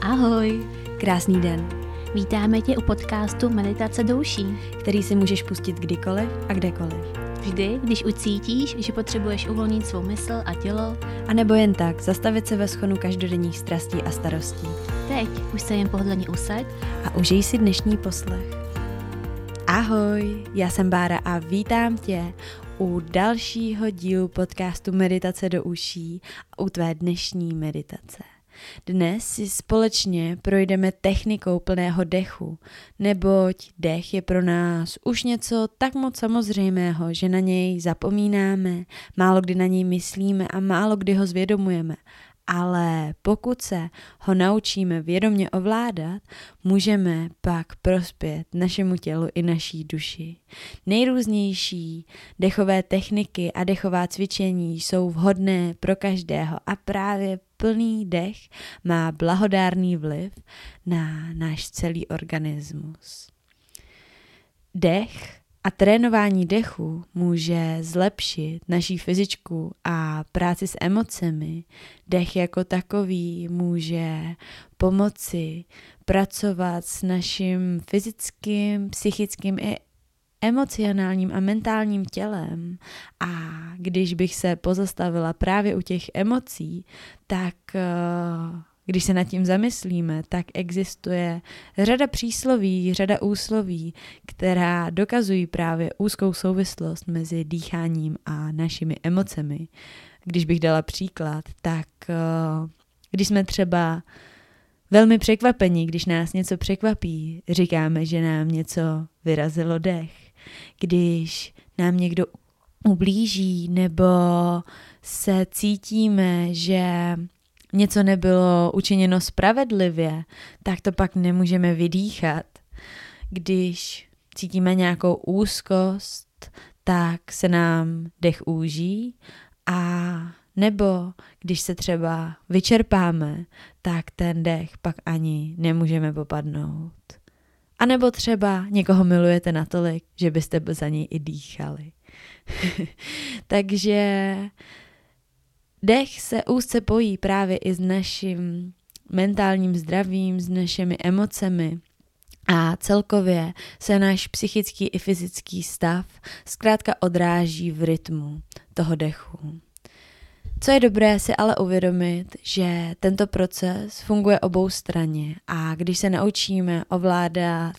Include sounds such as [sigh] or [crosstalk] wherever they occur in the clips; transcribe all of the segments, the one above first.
Ahoj, krásný den, vítáme tě u podcastu Meditace douší, který si můžeš pustit kdykoliv a kdekoliv. Vždy, když ucítíš, že potřebuješ uvolnit svou mysl a tělo, A nebo jen tak, zastavit se ve schonu každodenních strastí a starostí. teď už se jen pohodlně usaď A užij si dnešní poslech. Ahoj, já jsem Bára a vítám tě u dalšího dílu podcastu Meditace do uší a u tvé dnešní meditace. Dnes si společně projdeme technikou plného dechu, neboť dech je pro nás už něco tak moc samozřejmého, že na něj zapomínáme, málo kdy na něj myslíme a málo kdy ho zvědomujeme. Ale pokud se ho naučíme vědomě ovládat, můžeme pak prospět našemu tělu i naší duši. Nejrůznější dechové techniky a dechová cvičení jsou vhodné pro každého a právě plný dech má blahodárný vliv na náš celý organismus. Dech a trénování dechu může zlepšit naší fyzičku a práci s emocemi. Dech jako takový může pomoci pracovat s naším fyzickým, psychickým i emocionálním a mentálním tělem. A když bych se pozastavila právě u těch emocí, tak eh, když se nad tím zamyslíme, tak existuje řada přísloví, řada úsloví, která dokazují právě úzkou souvislost mezi dýcháním a našimi emocemi. Když bych dala příklad, tak eh, když jsme třeba velmi překvapení, když nás něco překvapí, říkáme, že nám něco vyrazilo dech. Když nám někdo ublíží nebo se cítíme, že něco nebylo učiněno spravedlivě, tak to pak nemůžeme vydýchat. Když cítíme nějakou úzkost, tak se nám dech úží a nebo když se třeba vyčerpáme, tak ten dech pak ani nemůžeme popadnout. A nebo třeba někoho milujete natolik, že byste za něj i dýchali. [laughs] Takže dech se úzce pojí právě i s naším mentálním zdravím, s našimi emocemi a celkově se náš psychický i fyzický stav zkrátka odráží v rytmu toho dechu. Co je dobré si ale uvědomit, že tento proces funguje obou straně a když se naučíme ovládat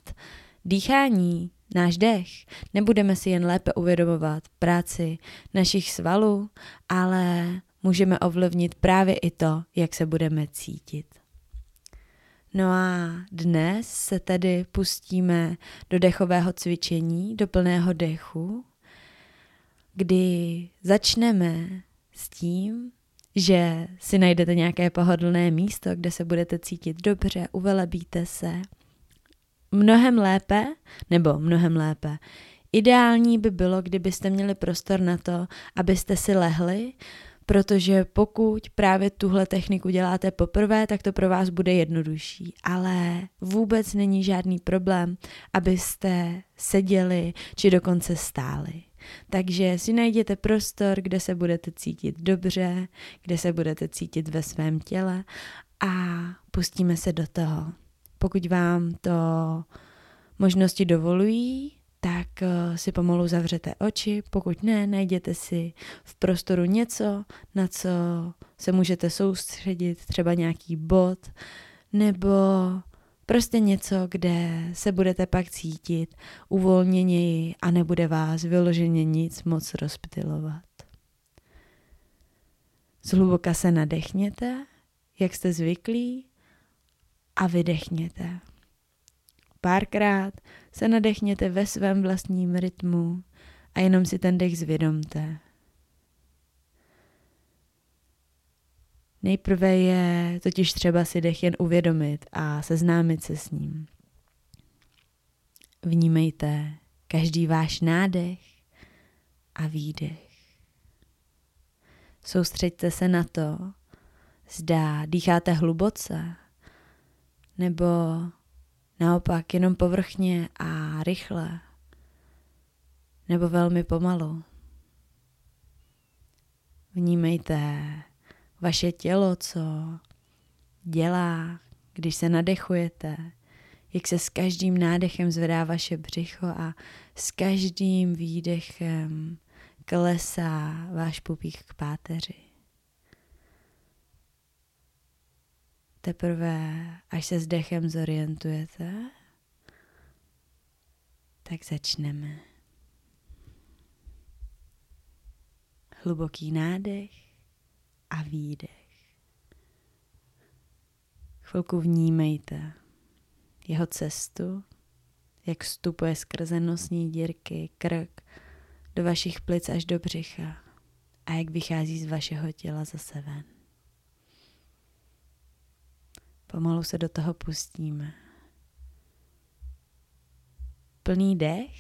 dýchání, náš dech, nebudeme si jen lépe uvědomovat práci našich svalů, ale můžeme ovlivnit právě i to, jak se budeme cítit. No a dnes se tedy pustíme do dechového cvičení, do plného dechu, kdy začneme s tím, že si najdete nějaké pohodlné místo, kde se budete cítit dobře, uvelebíte se. Mnohem lépe, nebo mnohem lépe, ideální by bylo, kdybyste měli prostor na to, abyste si lehli, protože pokud právě tuhle techniku děláte poprvé, tak to pro vás bude jednodušší. Ale vůbec není žádný problém, abyste seděli či dokonce stáli. Takže si najděte prostor, kde se budete cítit dobře, kde se budete cítit ve svém těle a pustíme se do toho. Pokud vám to možnosti dovolují, tak eh, si pomalu zavřete oči, pokud ne, najděte si v prostoru něco, na co se můžete soustředit, třeba nějaký bod, nebo Prostě něco, kde se budete pak cítit uvolněněji a nebude vás vyloženě nic moc rozptilovat. Zhluboka se nadechněte, jak jste zvyklí, a vydechněte. Párkrát se nadechněte ve svém vlastním rytmu a jenom si ten dech zvědomte. Nejprve je totiž třeba si dech jen uvědomit a seznámit se s ním. Vnímejte každý váš nádech a výdech. Soustřeďte se na to, zda dýcháte hluboce, nebo naopak jenom povrchně a rychle, nebo velmi pomalu. Vnímejte vaše tělo, co dělá, když se nadechujete, jak se s každým nádechem zvedá vaše břicho a s každým výdechem klesá váš pupík k páteři. Teprve, až se s dechem zorientujete, tak začneme. Hluboký nádech a výdech. Chvilku vnímejte jeho cestu, jak vstupuje skrze nosní dírky, krk, do vašich plic až do břicha a jak vychází z vašeho těla zase ven. Pomalu se do toho pustíme. Plný dech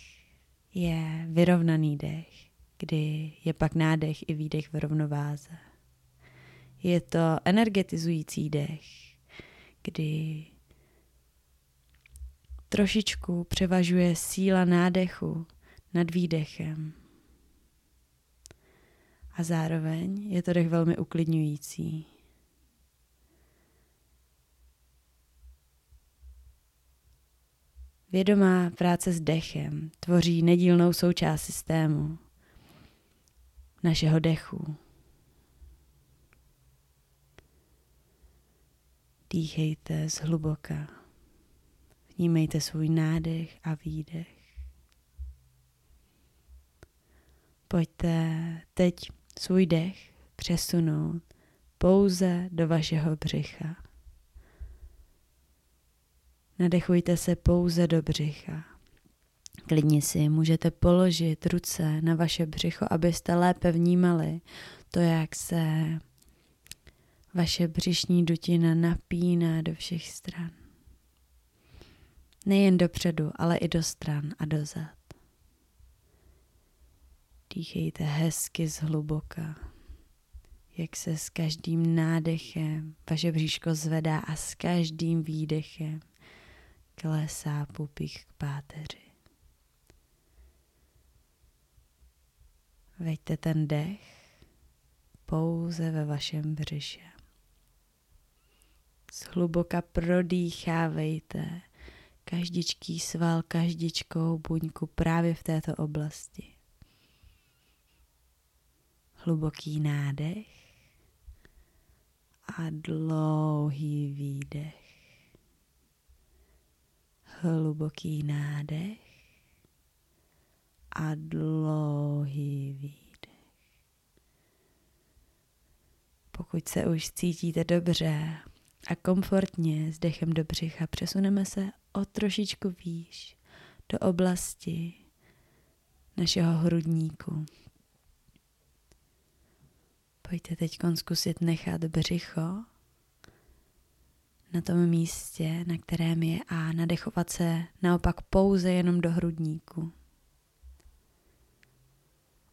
je vyrovnaný dech, kdy je pak nádech i výdech v rovnováze. Je to energetizující dech, kdy trošičku převažuje síla nádechu nad výdechem. A zároveň je to dech velmi uklidňující. Vědomá práce s dechem tvoří nedílnou součást systému našeho dechu. Dýchejte zhluboka. Vnímejte svůj nádech a výdech. Pojďte teď svůj dech přesunout pouze do vašeho břicha. Nadechujte se pouze do břicha. Klidně si můžete položit ruce na vaše břicho, abyste lépe vnímali to, jak se vaše břišní dutina napíná do všech stran. Nejen dopředu, ale i do stran a dozad. Dýchejte hezky zhluboka, jak se s každým nádechem vaše bříško zvedá a s každým výdechem klesá pupík k páteři. Veďte ten dech pouze ve vašem břiše. Zhluboka prodýchávejte každičký sval, každičkou buňku právě v této oblasti. Hluboký nádech a dlouhý výdech. Hluboký nádech a dlouhý výdech. Pokud se už cítíte dobře a komfortně s dechem do břicha, přesuneme se o trošičku výš do oblasti našeho hrudníku. Pojďte teď zkusit nechat břicho na tom místě, na kterém je a nadechovat se naopak pouze jenom do hrudníku.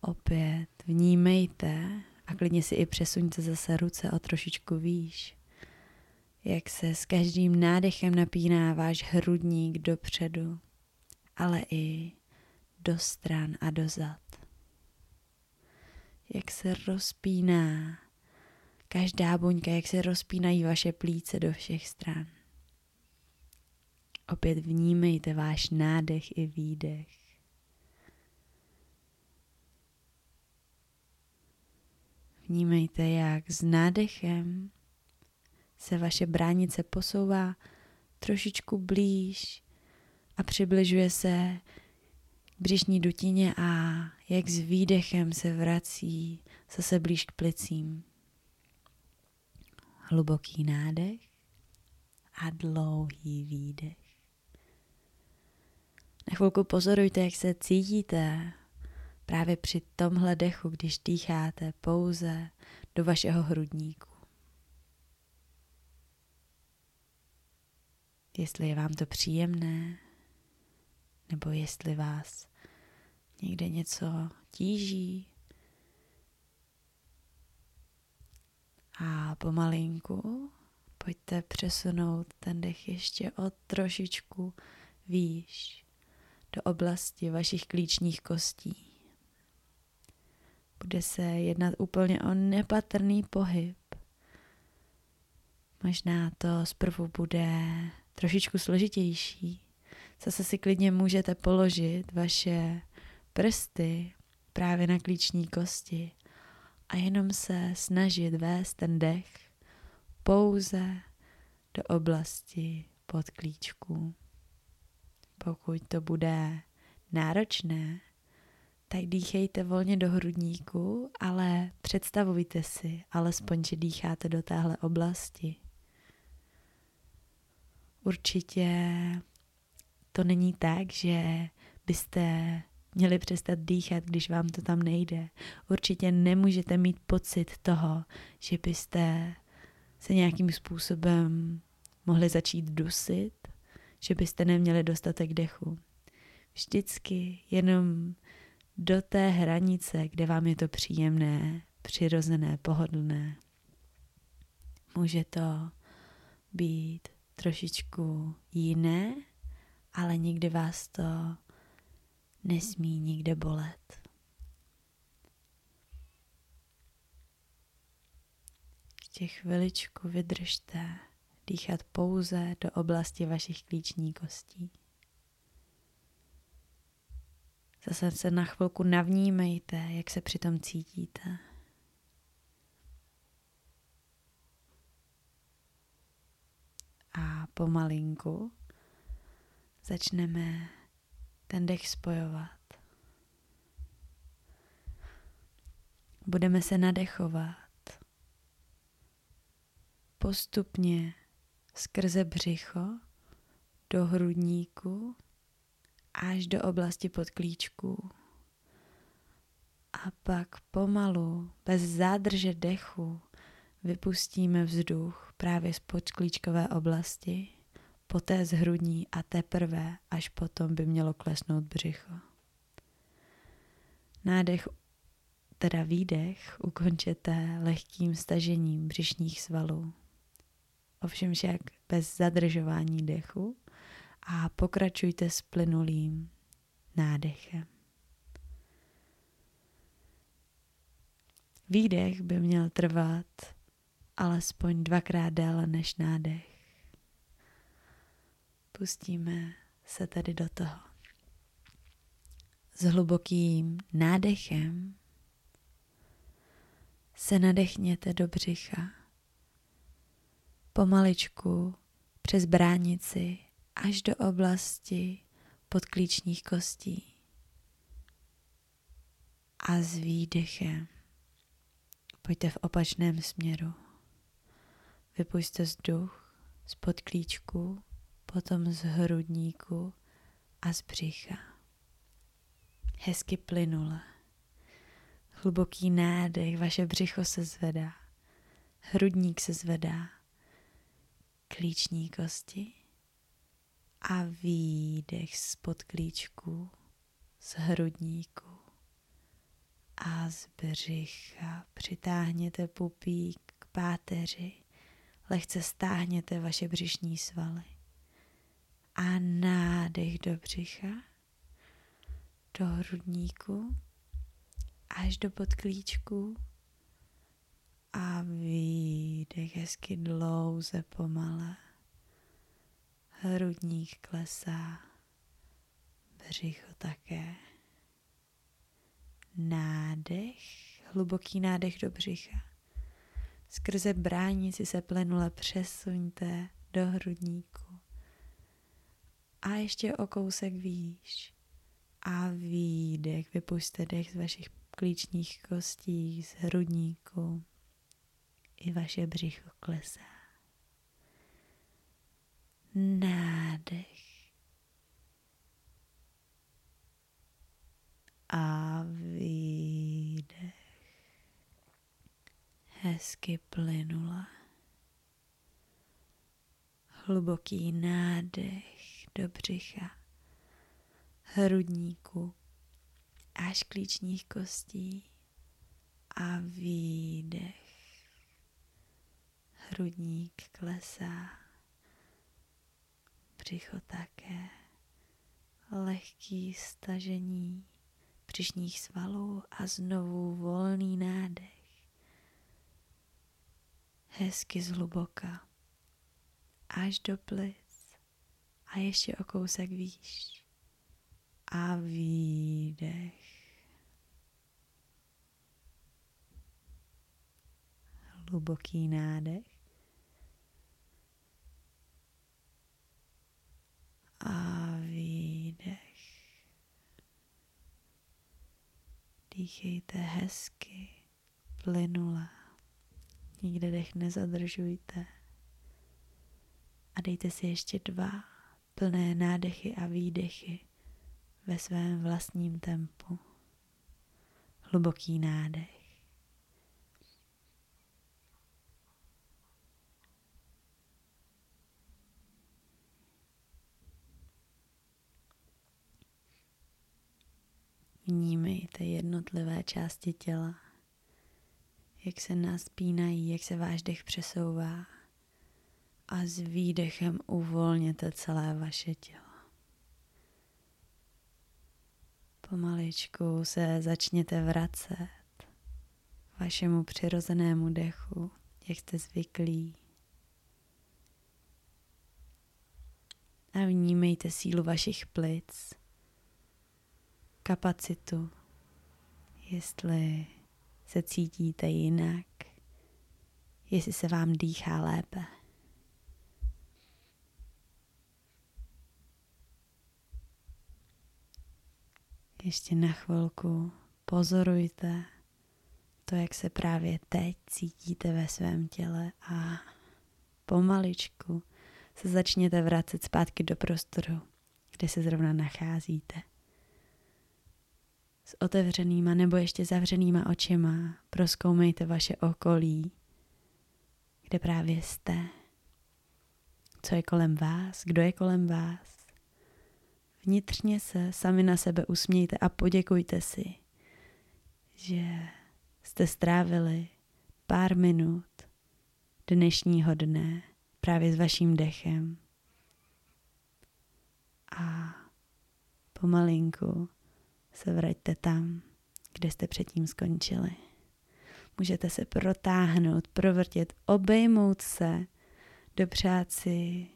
Opět vnímejte a klidně si i přesuňte zase ruce o trošičku výš, jak se s každým nádechem napíná váš hrudník dopředu, ale i do stran a dozad jak se rozpíná každá buňka, jak se rozpínají vaše plíce do všech stran. Opět vnímejte váš nádech i výdech. Vnímejte, jak s nádechem se vaše bránice posouvá trošičku blíž a přibližuje se břišní dutině a jak s výdechem se vrací zase blíž k plicím. Hluboký nádech a dlouhý výdech. Na chvilku pozorujte, jak se cítíte právě při tomhle dechu, když dýcháte pouze do vašeho hrudníku. Jestli je vám to příjemné, nebo jestli vás někde něco tíží. A pomalinku pojďte přesunout ten dech ještě o trošičku výš do oblasti vašich klíčních kostí. Bude se jednat úplně o nepatrný pohyb. Možná to zprvu bude trošičku složitější. Zase si klidně můžete položit vaše prsty právě na klíční kosti a jenom se snažit vést ten dech pouze do oblasti pod klíčku. Pokud to bude náročné, tak dýchejte volně do hrudníku, ale představujte si alespoň, že dýcháte do téhle oblasti. Určitě to není tak, že byste měli přestat dýchat, když vám to tam nejde. Určitě nemůžete mít pocit toho, že byste se nějakým způsobem mohli začít dusit, že byste neměli dostatek dechu. Vždycky jenom do té hranice, kde vám je to příjemné, přirozené, pohodlné. Může to být trošičku jiné, ale nikdy vás to nesmí nikde bolet. Ještě chviličku vydržte dýchat pouze do oblasti vašich klíční kostí. Zase se na chvilku navnímejte, jak se přitom cítíte. A pomalinku začneme ten dech spojovat. Budeme se nadechovat postupně skrze břicho do hrudníku až do oblasti podklíčků. A pak pomalu, bez zádrže dechu, vypustíme vzduch právě z podklíčkové oblasti, poté z hrudní a teprve až potom by mělo klesnout břicho. Nádech, teda výdech, ukončete lehkým stažením břišních svalů. Ovšem však bez zadržování dechu a pokračujte s plynulým nádechem. Výdech by měl trvat alespoň dvakrát déle než nádech. Pustíme se tedy do toho. S hlubokým nádechem se nadechněte do břicha. Pomaličku přes bránici až do oblasti podklíčních kostí. A s výdechem pojďte v opačném směru. Vypuste vzduch z podklíčku, potom z hrudníku a z břicha. Hezky plynule. Hluboký nádech, vaše břicho se zvedá, hrudník se zvedá, klíční kosti a výdech z podklíčku, z hrudníku a z břicha. Přitáhněte pupík k páteři, lehce stáhněte vaše břišní svaly a nádech do břicha, do hrudníku, až do podklíčku a výdech hezky dlouze pomale hrudník klesá, břicho také. Nádech, hluboký nádech do břicha. Skrze bránici se plenule přesuňte do hrudníku. A ještě o kousek výš. A výdech, vypuste dech z vašich klíčních kostí, z hrudníku. I vaše břicho klesá nádech a výdech. Hezky plynula. Hluboký nádech do břicha, hrudníku až klíčních kostí a výdech. Hrudník klesá břicho také, lehký stažení břišních svalů a znovu volný nádech. Hezky zhluboka až do plic a ještě o kousek výš. A výdech. Hluboký nádech. A výdech. Dýchejte hezky, plynule. Nikde dech nezadržujte. A dejte si ještě dva plné nádechy a výdechy ve svém vlastním tempu. Hluboký nádech. Vnímejte jednotlivé části těla, jak se naspínají, jak se váš dech přesouvá a s výdechem uvolněte celé vaše tělo. Pomaličku se začněte vracet vašemu přirozenému dechu, jak jste zvyklí. A vnímejte sílu vašich plic, kapacitu, jestli se cítíte jinak, jestli se vám dýchá lépe. Ještě na chvilku pozorujte to, jak se právě teď cítíte ve svém těle a pomaličku se začněte vracet zpátky do prostoru, kde se zrovna nacházíte. S otevřenýma nebo ještě zavřenýma očima proskoumejte vaše okolí, kde právě jste, co je kolem vás, kdo je kolem vás. Vnitřně se sami na sebe usmějte a poděkujte si, že jste strávili pár minut dnešního dne právě s vaším dechem. A pomalinku se vraťte tam, kde jste předtím skončili. Můžete se protáhnout, provrtět, obejmout se, dopřát si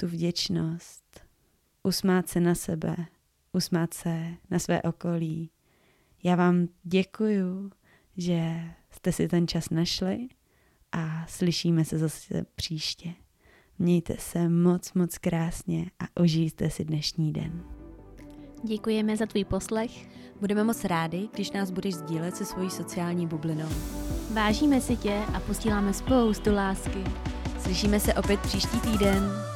tu vděčnost, usmát se na sebe, usmát se na své okolí. Já vám děkuju, že jste si ten čas našli a slyšíme se zase příště. Mějte se moc, moc krásně a užijte si dnešní den. Děkujeme za tvůj poslech. Budeme moc rádi, když nás budeš sdílet se svojí sociální bublinou. Vážíme si tě a posíláme spoustu lásky. Slyšíme se opět příští týden.